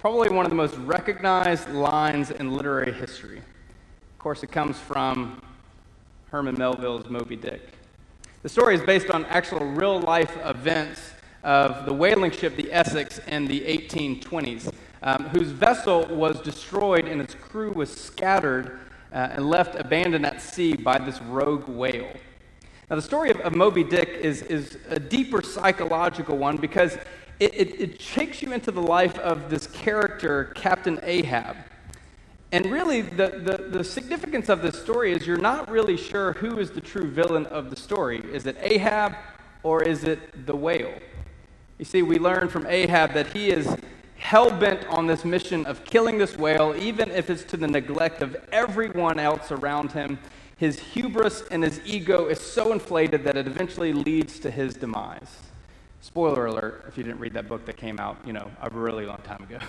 Probably one of the most recognized lines in literary history. Of course, it comes from Herman Melville's Moby Dick. The story is based on actual real life events of the whaling ship, the Essex, in the 1820s, um, whose vessel was destroyed and its crew was scattered uh, and left abandoned at sea by this rogue whale. Now, the story of, of Moby Dick is, is a deeper psychological one because it, it, it takes you into the life of this character, Captain Ahab. And really, the, the, the, significance of this story is you're not really sure who is the true villain of the story. Is it Ahab or is it the whale? You see, we learn from Ahab that he is hell bent on this mission of killing this whale, even if it's to the neglect of everyone else around him. His hubris and his ego is so inflated that it eventually leads to his demise. Spoiler alert if you didn't read that book that came out, you know, a really long time ago.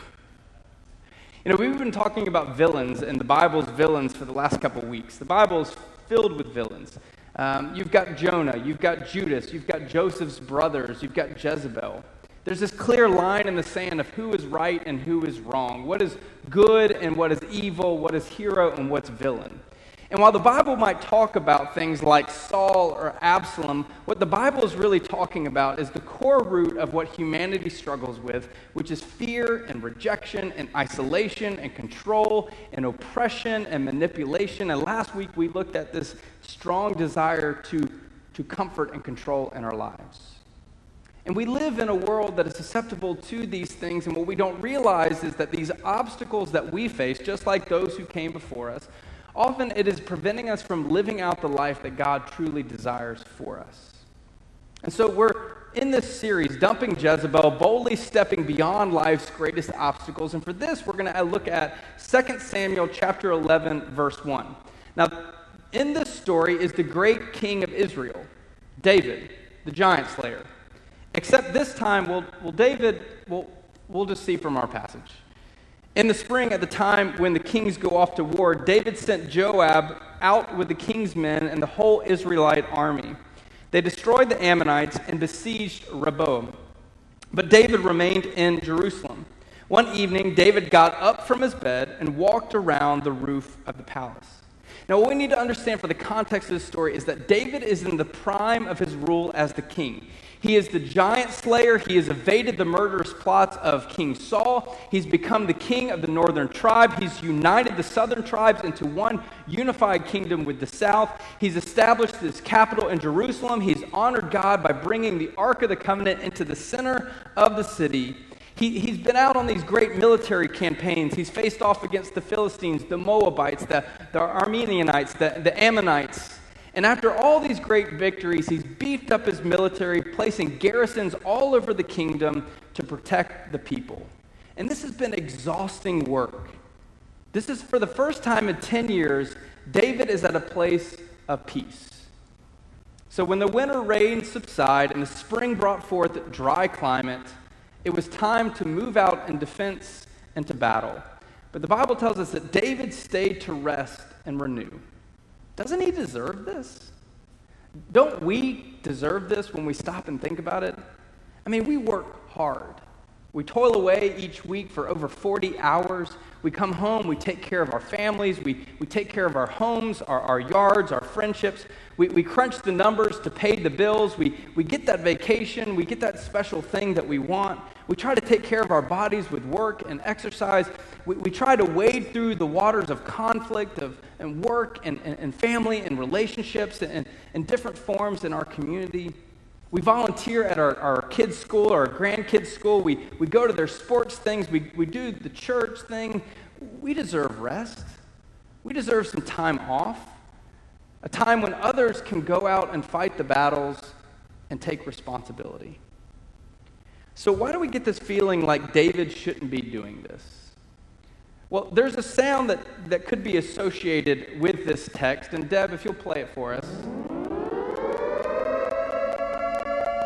You know, we've been talking about villains and the Bible's villains for the last couple weeks. The Bible's filled with villains. Um, you've got Jonah, you've got Judas, you've got Joseph's brothers, you've got Jezebel. There's this clear line in the sand of who is right and who is wrong, what is good and what is evil, what is hero and what's villain. And while the Bible might talk about things like Saul or Absalom, what the Bible is really talking about is the core root of what humanity struggles with, which is fear and rejection and isolation and control and oppression and manipulation. And last week we looked at this strong desire to, to comfort and control in our lives. And we live in a world that is susceptible to these things, and what we don't realize is that these obstacles that we face, just like those who came before us, Often it is preventing us from living out the life that God truly desires for us. And so we're in this series, Dumping Jezebel, boldly stepping beyond life's greatest obstacles. And for this, we're going to uh, look at 2 Samuel chapter 11, verse 1. Now, in this story is the great king of Israel, David, the giant slayer. Except this time, well, well David, well, we'll just see from our passage. In the spring, at the time when the kings go off to war, David sent Joab out with the king's men and the whole Israelite army. They destroyed the Ammonites and besieged Rehoboam. But David remained in Jerusalem. One evening, David got up from his bed and walked around the roof of the palace. Now, what we need to understand for the context of this story is that David is in the prime of his rule as the king. He is the giant slayer. He has evaded the murderous plots of King Saul. He's become the king of the northern tribe. He's united the southern tribes into one unified kingdom with the south. He's established his capital in Jerusalem. He's honored God by bringing the Ark of the Covenant into the center of the city. He, he's been out on these great military campaigns. He's faced off against the Philistines, the Moabites, the, the Arameans, the, the Ammonites. And after all these great victories, he's beefed up his military, placing garrisons all over the kingdom to protect the people. And this has been exhausting work. This is for the first time in 10 years, David is at a place of peace. So when the winter rains subside and the spring brought forth dry climate, it was time to move out in defense and to battle. But the Bible tells us that David stayed to rest and renew. Doesn't he deserve this? Don't we deserve this when we stop and think about it? I mean, we work hard. We toil away each week for over 40 hours. We come home, we take care of our families, we, we take care of our homes, our, our yards, our friendships. We, we crunch the numbers to pay the bills. We, we get that vacation, we get that special thing that we want. We try to take care of our bodies with work and exercise. We, we try to wade through the waters of conflict of, and work and, and, and family and relationships and, and different forms in our community. We volunteer at our, our kids' school or our grandkids' school. We, we go to their sports things. We, we do the church thing. We deserve rest. We deserve some time off, a time when others can go out and fight the battles and take responsibility. So, why do we get this feeling like David shouldn't be doing this? Well, there's a sound that, that could be associated with this text, and Deb, if you'll play it for us.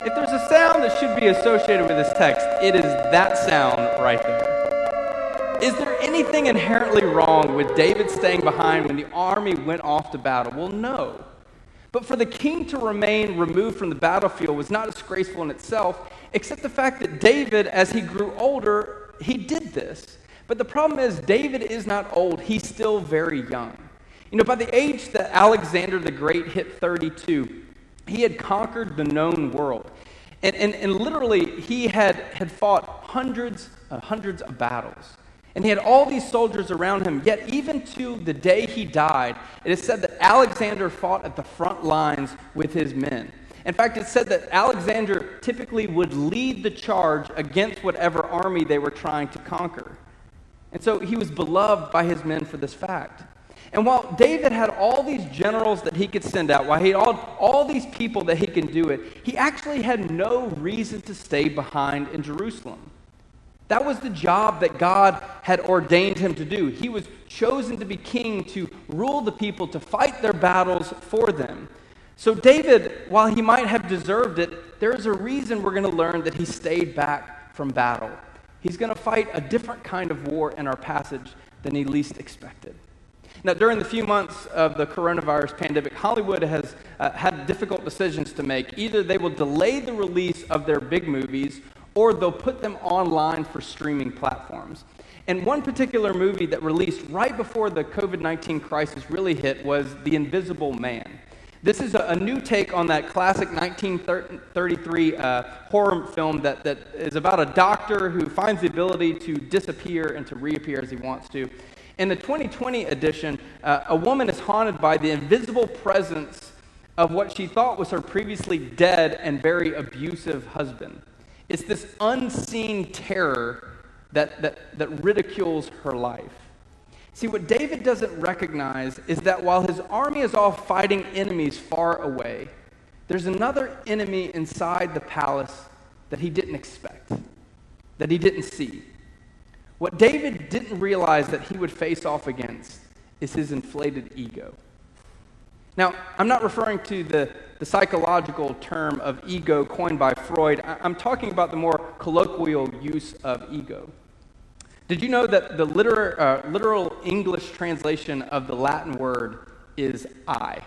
If there's a sound that should be associated with this text, it is that sound right there. Is there anything inherently wrong with David staying behind when the army went off to battle? Well, no. But for the king to remain removed from the battlefield was not disgraceful in itself, except the fact that David, as he grew older, he did this. But the problem is, David is not old, he's still very young. You know, by the age that Alexander the Great hit 32, he had conquered the known world. And, and, and literally, he had, had fought hundreds, uh, hundreds of battles. And he had all these soldiers around him. Yet, even to the day he died, it is said that Alexander fought at the front lines with his men. In fact, it said that Alexander typically would lead the charge against whatever army they were trying to conquer. And so he was beloved by his men for this fact. And while David had all these generals that he could send out, while he had all, all these people that he can do it, he actually had no reason to stay behind in Jerusalem. That was the job that God had ordained him to do. He was chosen to be king, to rule the people, to fight their battles for them. So, David, while he might have deserved it, there is a reason we're going to learn that he stayed back from battle. He's going to fight a different kind of war in our passage than he least expected. Now, during the few months of the coronavirus pandemic, Hollywood has uh, had difficult decisions to make. Either they will delay the release of their big movies, or they'll put them online for streaming platforms. And one particular movie that released right before the COVID 19 crisis really hit was The Invisible Man. This is a, a new take on that classic 1933 uh, horror film that, that is about a doctor who finds the ability to disappear and to reappear as he wants to. In the 2020 edition, uh, a woman is haunted by the invisible presence of what she thought was her previously dead and very abusive husband. It's this unseen terror that, that, that ridicules her life. See, what David doesn't recognize is that while his army is all fighting enemies far away, there's another enemy inside the palace that he didn't expect, that he didn't see. What David didn't realize that he would face off against is his inflated ego. Now, I'm not referring to the, the psychological term of ego coined by Freud. I'm talking about the more colloquial use of ego. Did you know that the literal, uh, literal English translation of the Latin word is I?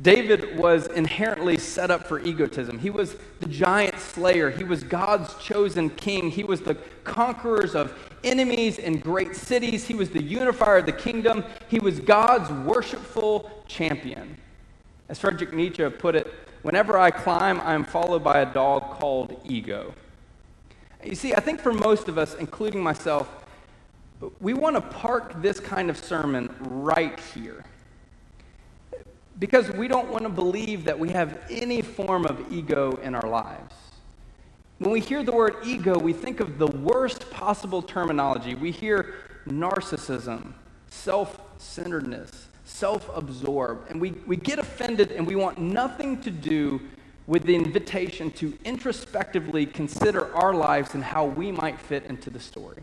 David was inherently set up for egotism. He was the giant slayer. He was God's chosen king. He was the conquerors of enemies and great cities. He was the unifier of the kingdom. He was God's worshipful champion. As Frederick Nietzsche put it, whenever I climb, I am followed by a dog called ego. You see, I think for most of us, including myself, we want to park this kind of sermon right here because we don't want to believe that we have any form of ego in our lives. When we hear the word ego, we think of the worst possible terminology. We hear narcissism, self centeredness, self absorbed, and we, we get offended and we want nothing to do with the invitation to introspectively consider our lives and how we might fit into the story.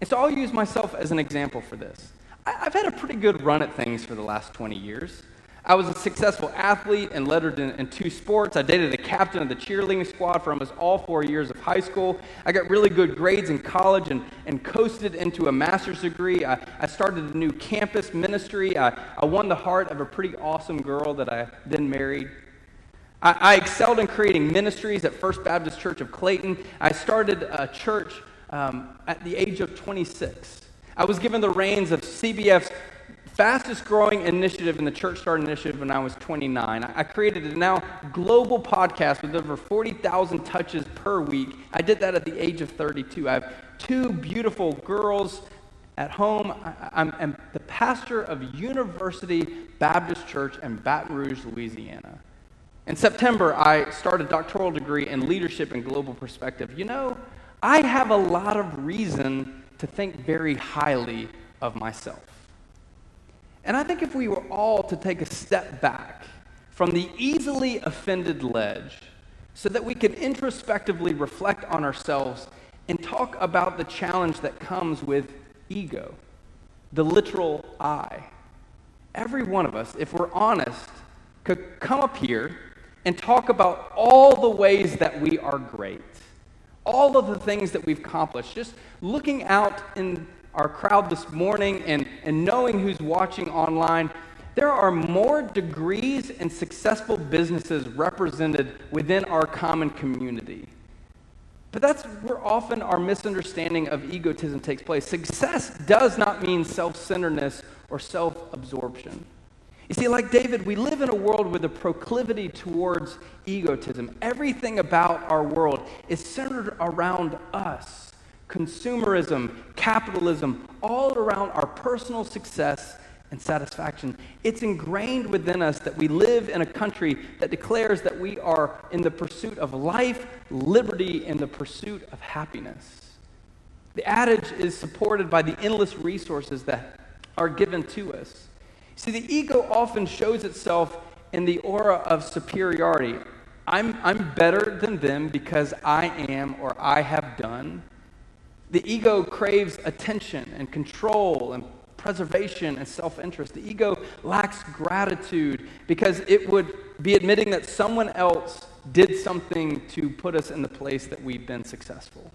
And so I'll use myself as an example for this. I've had a pretty good run at things for the last 20 years. I was a successful athlete and lettered in, in, two sports. I dated the captain of the cheerleading squad for almost all four years of high school. I got really good grades in college and, and coasted into a master's degree. I, I started a new campus ministry. I, I won the heart of a pretty awesome girl that I then married. I, I excelled in creating ministries at First Baptist Church of Clayton. I started a church um, at the age of 26. I was given the reins of CBF's fastest growing initiative in the Church Start Initiative when I was 29. I created a now global podcast with over 40,000 touches per week. I did that at the age of 32. I have two beautiful girls at home. I, am I'm the pastor of University Baptist Church in Baton Rouge, Louisiana. In September, I started a doctoral degree in leadership and global perspective. You know, I have a lot of reason to think very highly of myself. And I think if we were all to take a step back from the easily offended ledge, so that we can introspectively reflect on ourselves and talk about the challenge that comes with ego, the literal I. Every one of us, if we're honest, could come up here and talk about all the ways that we are great, all of the things that we've accomplished. Just looking out in our crowd this morning and, and knowing who's watching online, there are more degrees and successful businesses represented within our common community. But that's where often our misunderstanding of egotism takes place. Success does not mean self centeredness or self absorption. You see, like David, we live in a world with a proclivity towards egotism. Everything about our world is centered around us consumerism, capitalism, all around our personal success and satisfaction. It's ingrained within us that we live in a country that declares that we are in the pursuit of life, liberty, and the pursuit of happiness. The adage is supported by the endless resources that are given to us. See, the ego often shows itself in the aura of superiority. I'm, I'm better than them because I am or I have done. The ego craves attention and control and preservation and self interest. The ego lacks gratitude because it would be admitting that someone else did something to put us in the place that we've been successful.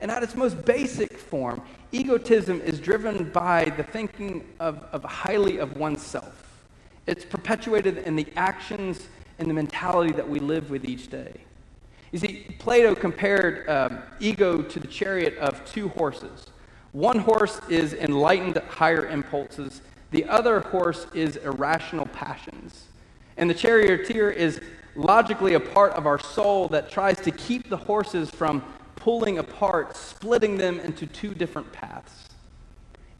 And at its most basic form, egotism is driven by the thinking of, of highly of oneself. It's perpetuated in the actions and the mentality that we live with each day. You see, Plato compared um, ego to the chariot of two horses. One horse is enlightened higher impulses, the other horse is irrational passions. And the charioteer is logically a part of our soul that tries to keep the horses from pulling apart, splitting them into two different paths.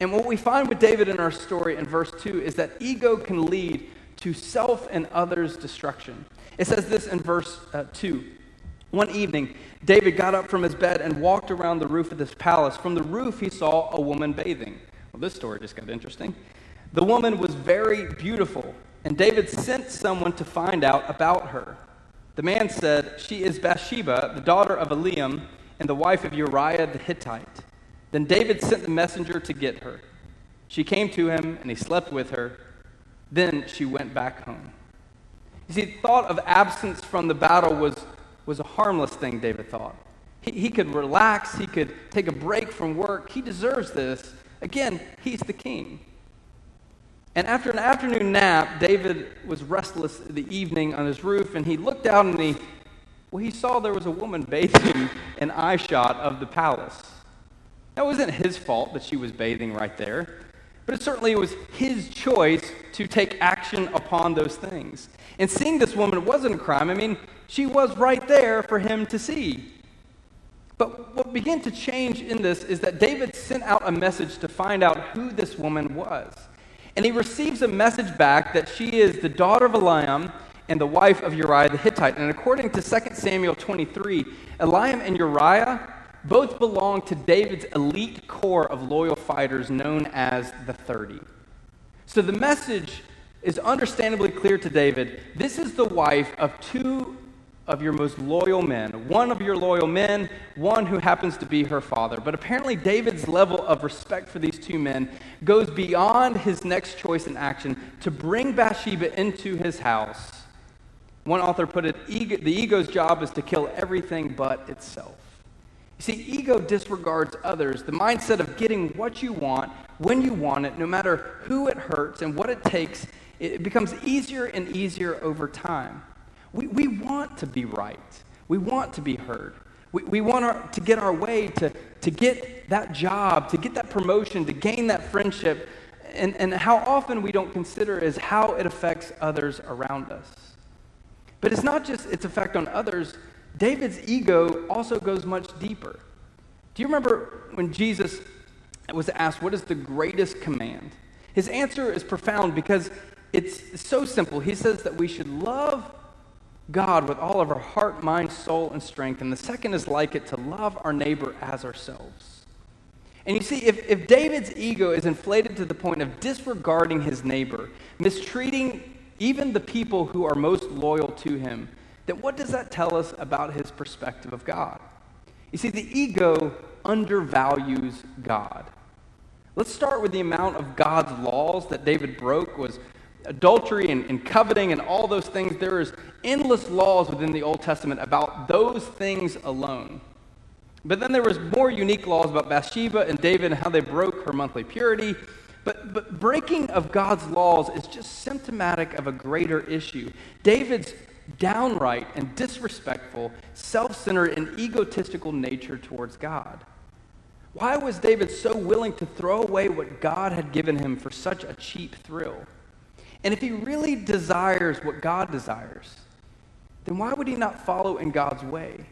And what we find with David in our story in verse 2 is that ego can lead to self and others' destruction. It says this in verse uh, 2. One evening, David got up from his bed and walked around the roof of this palace. From the roof, he saw a woman bathing. Well, this story just got interesting. The woman was very beautiful, and David sent someone to find out about her. The man said, She is Bathsheba, the daughter of Eliam, and the wife of Uriah the Hittite. Then David sent the messenger to get her. She came to him, and he slept with her. Then she went back home. You see, the thought of absence from the battle was, was a harmless thing, David thought. He, he could relax, he could take a break from work. He deserves this. Again, he's the king. And after an afternoon nap, David was restless the evening on his roof, and he looked out and he well, he saw there was a woman bathing an eye shot of the palace. That wasn't his fault that she was bathing right there, but it certainly was his choice to take action upon those things. And seeing this woman wasn't a crime. I mean, she was right there for him to see. But what began to change in this is that David sent out a message to find out who this woman was. And he receives a message back that she is the daughter of Eliam and the wife of Uriah the Hittite. And according to 2 Samuel 23, Eliam and Uriah both belong to David's elite corps of loyal fighters known as the 30. So the message is understandably clear to David. This is the wife of two of your most loyal men. One of your loyal men, one who happens to be her father. But apparently, David's level of respect for these two men goes beyond his next choice in action to bring Bathsheba into his house one author put it the ego's job is to kill everything but itself. You see, ego disregards others, the mindset of getting what you want, when you want it, no matter who it hurts and what it takes, it becomes easier and easier over time. We, we want to be right, we want to be heard. We, we want our, to get our way, to, to get that job, to get that promotion, to gain that friendship. And, and how often we don't consider is how it affects others around us. But it's not just its effect on others, David's ego also goes much deeper. Do you remember when Jesus was asked, What is the greatest command? His answer is profound because it's so simple. He says that we should love God with all of our heart, mind, soul, and strength. And the second is like it to love our neighbor as ourselves. And you see, if, if David's ego is inflated to the point of disregarding his neighbor, mistreating even the people who are most loyal to him, then what does that tell us about his perspective of God? You see, the ego undervalues God. Let's start with the amount of God's laws that David broke was adultery and, and, coveting and all those things. There is endless laws within the Old Testament about those things alone. But then there was more unique laws about Bathsheba and David and how they broke her monthly purity. But, but breaking of God's laws is just symptomatic of a greater issue. David's downright and disrespectful, self centered, and egotistical nature towards God. Why was David so willing to throw away what God had given him for such a cheap thrill? And if he really desires what God desires, then why would he not follow in God's way?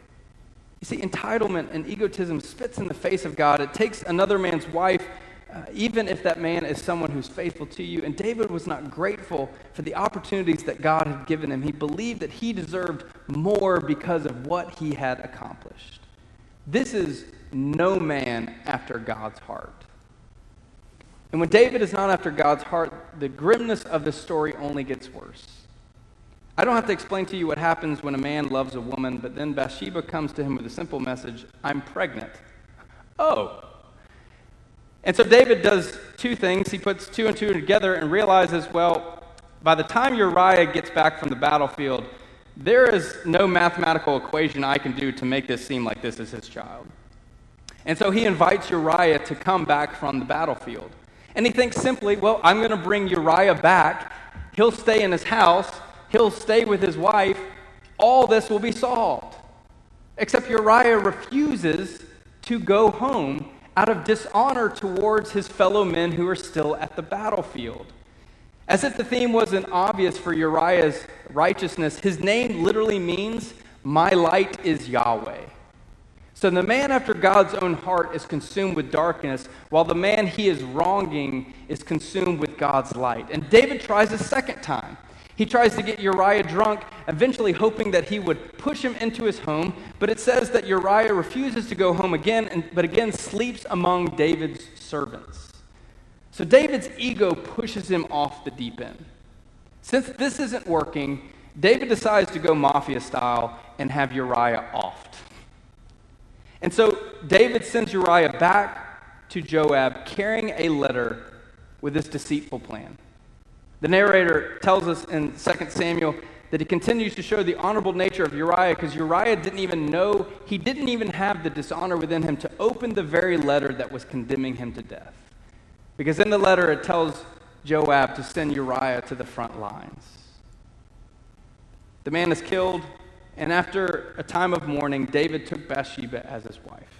You see, entitlement and egotism spits in the face of God. It takes another man's wife, uh, even if that man is someone who's faithful to you. And David was not grateful for the opportunities that God had given him. He believed that he deserved more because of what he had accomplished. This is no man after God's heart. And when David is not after God's heart, the grimness of the story only gets worse. I don't have to explain to you what happens when a man loves a woman, but then Bathsheba comes to him with a simple message I'm pregnant. Oh. And so David does two things. He puts two and two together and realizes, well, by the time Uriah gets back from the battlefield, there is no mathematical equation I can do to make this seem like this is his child. And so he invites Uriah to come back from the battlefield. And he thinks simply, well, I'm going to bring Uriah back. He'll stay in his house, he'll stay with his wife. All this will be solved. Except Uriah refuses to go home out of dishonor towards his fellow men who are still at the battlefield. As if the theme wasn't obvious for Uriah's righteousness, his name literally means, My light is Yahweh. So the man after God's own heart is consumed with darkness, while the man he is wronging is consumed with God's light. And David tries a second time. He tries to get Uriah drunk, eventually hoping that he would push him into his home, but it says that Uriah refuses to go home again, and, but again sleeps among David's servants. So David's ego pushes him off the deep end. Since this isn't working, David decides to go mafia style and have Uriah offed. And so David sends Uriah back to Joab carrying a letter with this deceitful plan. The narrator tells us in 2 Samuel that he continues to show the honorable nature of Uriah because Uriah didn't even know, he didn't even have the dishonor within him to open the very letter that was condemning him to death. Because in the letter it tells Joab to send Uriah to the front lines. The man is killed, and after a time of mourning, David took Bathsheba as his wife.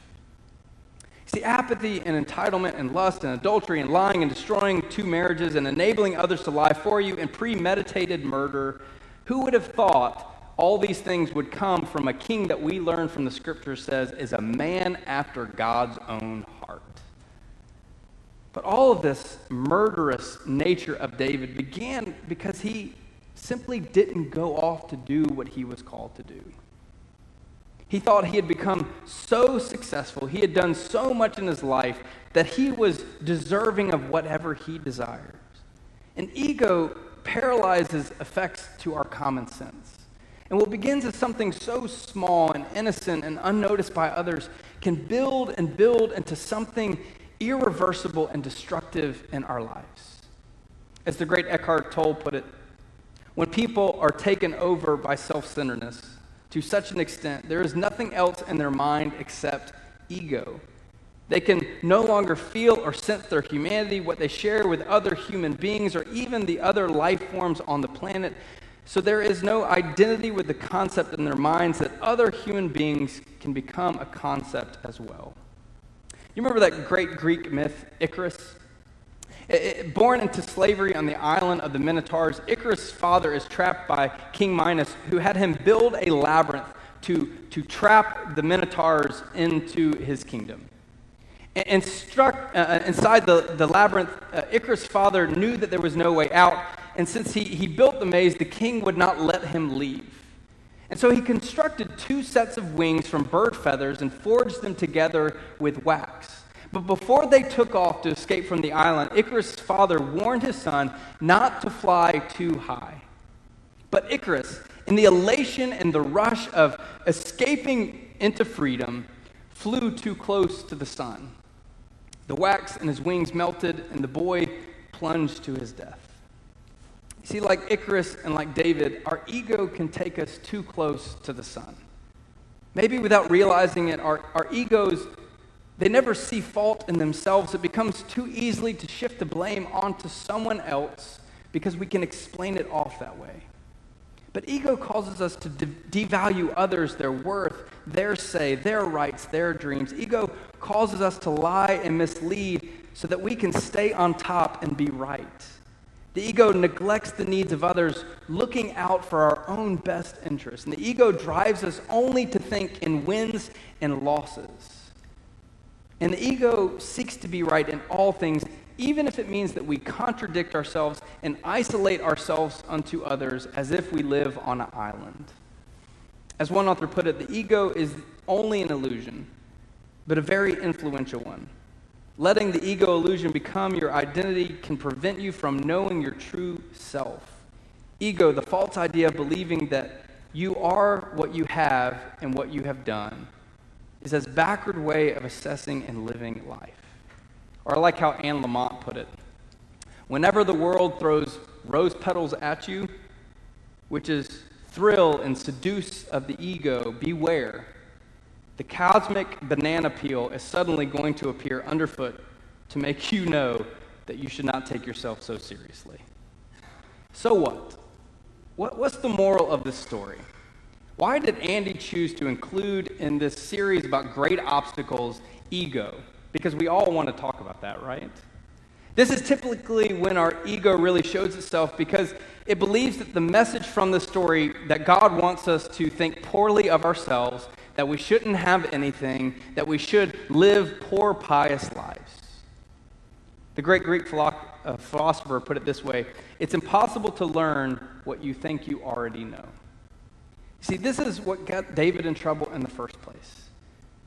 See, apathy and entitlement and lust and adultery and lying and destroying two marriages and enabling others to lie for you and premeditated murder. Who would have thought all these things would come from a king that we learn from the scripture says is a man after God's own heart? But all of this murderous nature of David began because he simply didn't go off to do what he was called to do. He thought he had become so successful, he had done so much in his life that he was deserving of whatever he desires. And ego paralyzes effects to our common sense. And what begins as something so small and innocent and unnoticed by others can build and build into something irreversible and destructive in our lives. As the great Eckhart Tolle put it, when people are taken over by self centeredness to such an extent, there is nothing else in their mind except ego. They can no longer feel or sense their humanity, what they share with other human beings, or even the other life forms on the planet. So there is no identity with the concept in their minds that other human beings can become a concept as well. You remember that great Greek myth, Icarus? Born into slavery on the island of the Minotaurs, Icarus' father is trapped by King Minos, who had him build a labyrinth to, to trap the Minotaurs into his kingdom. And, and struck uh, uh, inside the, the labyrinth, uh, Icarus' father knew that there was no way out, and since he, he built the maze, the king would not let him leave. And so he constructed two sets of wings from bird feathers and forged them together with wax. But before they took off to escape from the island, Icarus' father warned his son not to fly too high. But Icarus, in the elation and the rush of escaping into freedom, flew too close to the sun. The wax in his wings melted, and the boy plunged to his death. See, like Icarus and like David, our ego can take us too close to the sun. Maybe without realizing it, our, our egos, they never see fault in themselves. It becomes too easily to shift the blame onto someone else because we can explain it off that way. But ego causes us to de- devalue others, their worth, their say, their rights, their dreams. Ego causes us to lie and mislead so that we can stay on top and be right. The ego neglects the needs of others, looking out for our own best interests. And the ego drives us only to think in wins and losses. And the ego seeks to be right in all things, even if it means that we contradict ourselves and isolate ourselves unto others as if we live on an island. As one author put it, the ego is only an illusion, but a very influential one. Letting the ego illusion become your identity can prevent you from knowing your true self. Ego, the false idea of believing that you are what you have and what you have done, is a backward way of assessing and living life. Or I like how Anne Lamott put it. Whenever the world throws rose petals at you, which is thrill and seduce of the ego, beware the cosmic banana peel is suddenly going to appear underfoot to make you know that you should not take yourself so seriously. So what? what what's the moral of this story? Why did Andy choose to include in this series about great obstacles ego? Because we all want to talk about that, right? This is typically when our ego really shows itself because it believes that the message from the story that God wants us to think poorly of ourselves that we shouldn't have anything, that we should live poor, pious lives. The great Greek uh, philosopher put it this way it's impossible to learn what you think you already know. See, this is what got David in trouble in the first place.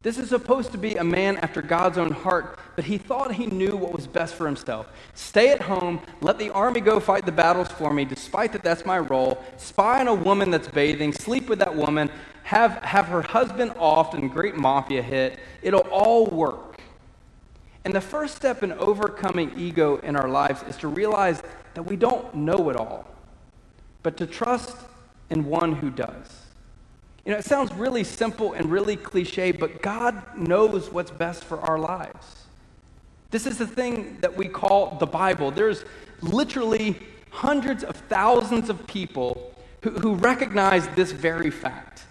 This is supposed to be a man after God's own heart, but he thought he knew what was best for himself. Stay at home, let the army go fight the battles for me, despite that that's my role. Spy on a woman that's bathing, sleep with that woman, have, have her husband off and great mafia hit. It'll all work. And the first step in overcoming ego in our lives is to realize that we don't know it all, but to trust in one who does. You know, it sounds really simple and really cliche, but God knows what's best for our lives. This is the thing that we call the Bible. There's literally hundreds of thousands of people who, who recognize this very fact.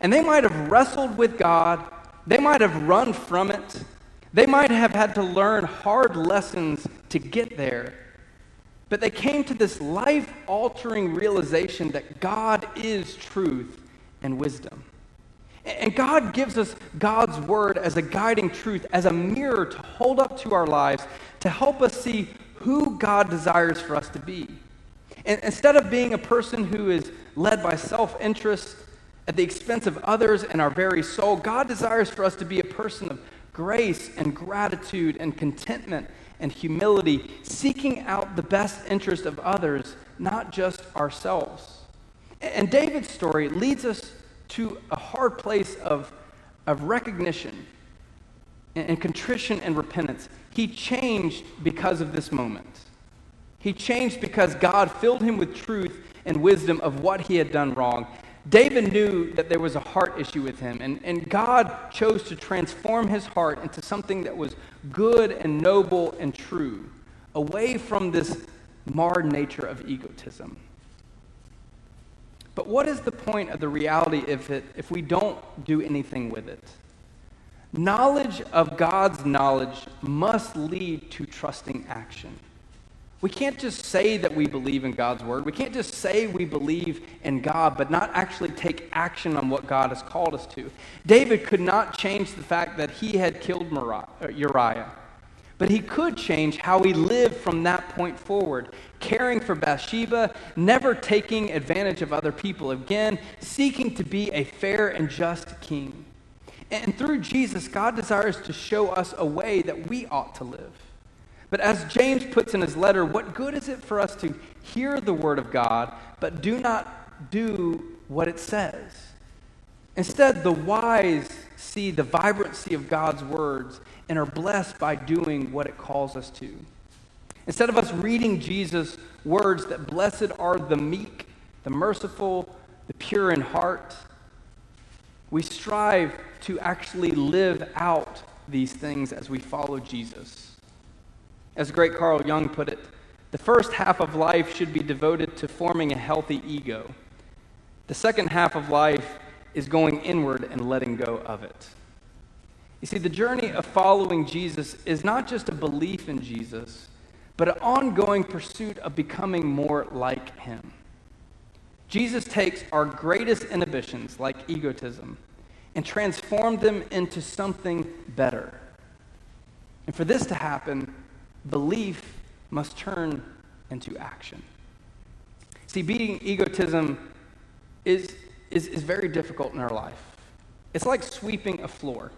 And they might have wrestled with God, they might have run from it, they might have had to learn hard lessons to get there. But they came to this life altering realization that God is truth and wisdom. And God gives us God's word as a guiding truth, as a mirror to hold up to our lives, to help us see who God desires for us to be. And instead of being a person who is led by self interest at the expense of others and our very soul, God desires for us to be a person of grace and gratitude and contentment and humility, seeking out the best interest of others, not just ourselves. And David's story leads us to a hard place of, of recognition and, and contrition and repentance. He changed because of this moment. He changed because God filled him with truth and wisdom of what he had done wrong. David knew that there was a heart issue with him, and, and God chose to transform his heart into something that was good and noble and true, away from this marred nature of egotism. But what is the point of the reality if, it, if we don't do anything with it? Knowledge of God's knowledge must lead to trusting action. We can't just say that we believe in God's word. We can't just say we believe in God, but not actually take action on what God has called us to. David could not change the fact that he had killed uh, Uriah. But he could change how he lived from that point forward, caring for Bathsheba, never taking advantage of other people again, seeking to be a fair and just king. And through Jesus, God desires to show us a way that we ought to live. But as James puts in his letter, what good is it for us to hear the word of God, but do not do what it says. Instead, the wise see the vibrancy of God's words and are blessed by doing what it calls us to. Instead of us reading Jesus' words that blessed are the meek, the merciful, the pure in heart, we strive to actually live out these things as we follow Jesus. As great Carl Jung put it, the first half of life should be devoted to forming a healthy ego. The second half of life is going inward and letting go of it. You see, the journey of following Jesus is not just a belief in Jesus, but an ongoing pursuit of becoming more like him. Jesus takes our greatest inhibitions, like egotism, and transformed them into something better. And for this to happen, belief must turn into action. See, beating egotism is, is, is very difficult in our life. It's like sweeping a floor.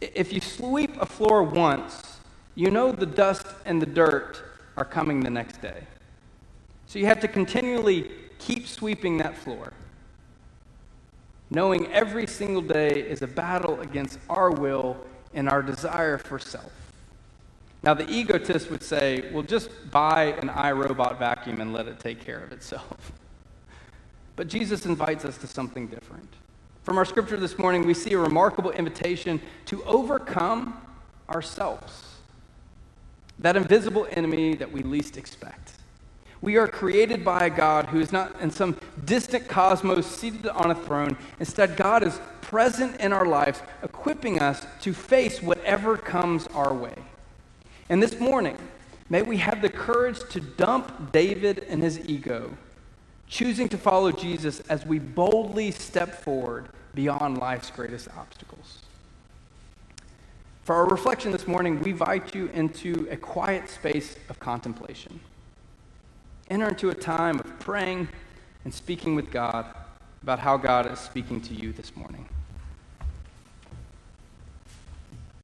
If you sweep a floor once, you know the dust and the dirt are coming the next day. So you have to continually keep sweeping that floor, knowing every single day is a battle against our will and our desire for self. Now, the egotist would say, well, just buy an iRobot vacuum and let it take care of itself. But Jesus invites us to something different. From our scripture this morning, we see a remarkable invitation to overcome ourselves, that invisible enemy that we least expect. We are created by a God who is not in some distant cosmos seated on a throne. Instead, God is present in our lives, equipping us to face whatever comes our way. And this morning, may we have the courage to dump David and his ego choosing to follow Jesus as we boldly step forward beyond life's greatest obstacles. For our reflection this morning, we invite you into a quiet space of contemplation. Enter into a time of praying and speaking with God about how God is speaking to you this morning.